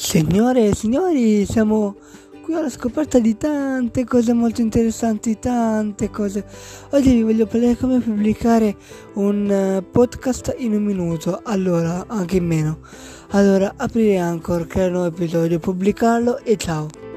Signore e signori, siamo qui alla scoperta di tante cose molto interessanti, tante cose. Oggi vi voglio parlare come pubblicare un eh, podcast in un minuto, allora, anche in meno. Allora, aprire Anchor, creare un nuovo episodio, pubblicarlo e ciao.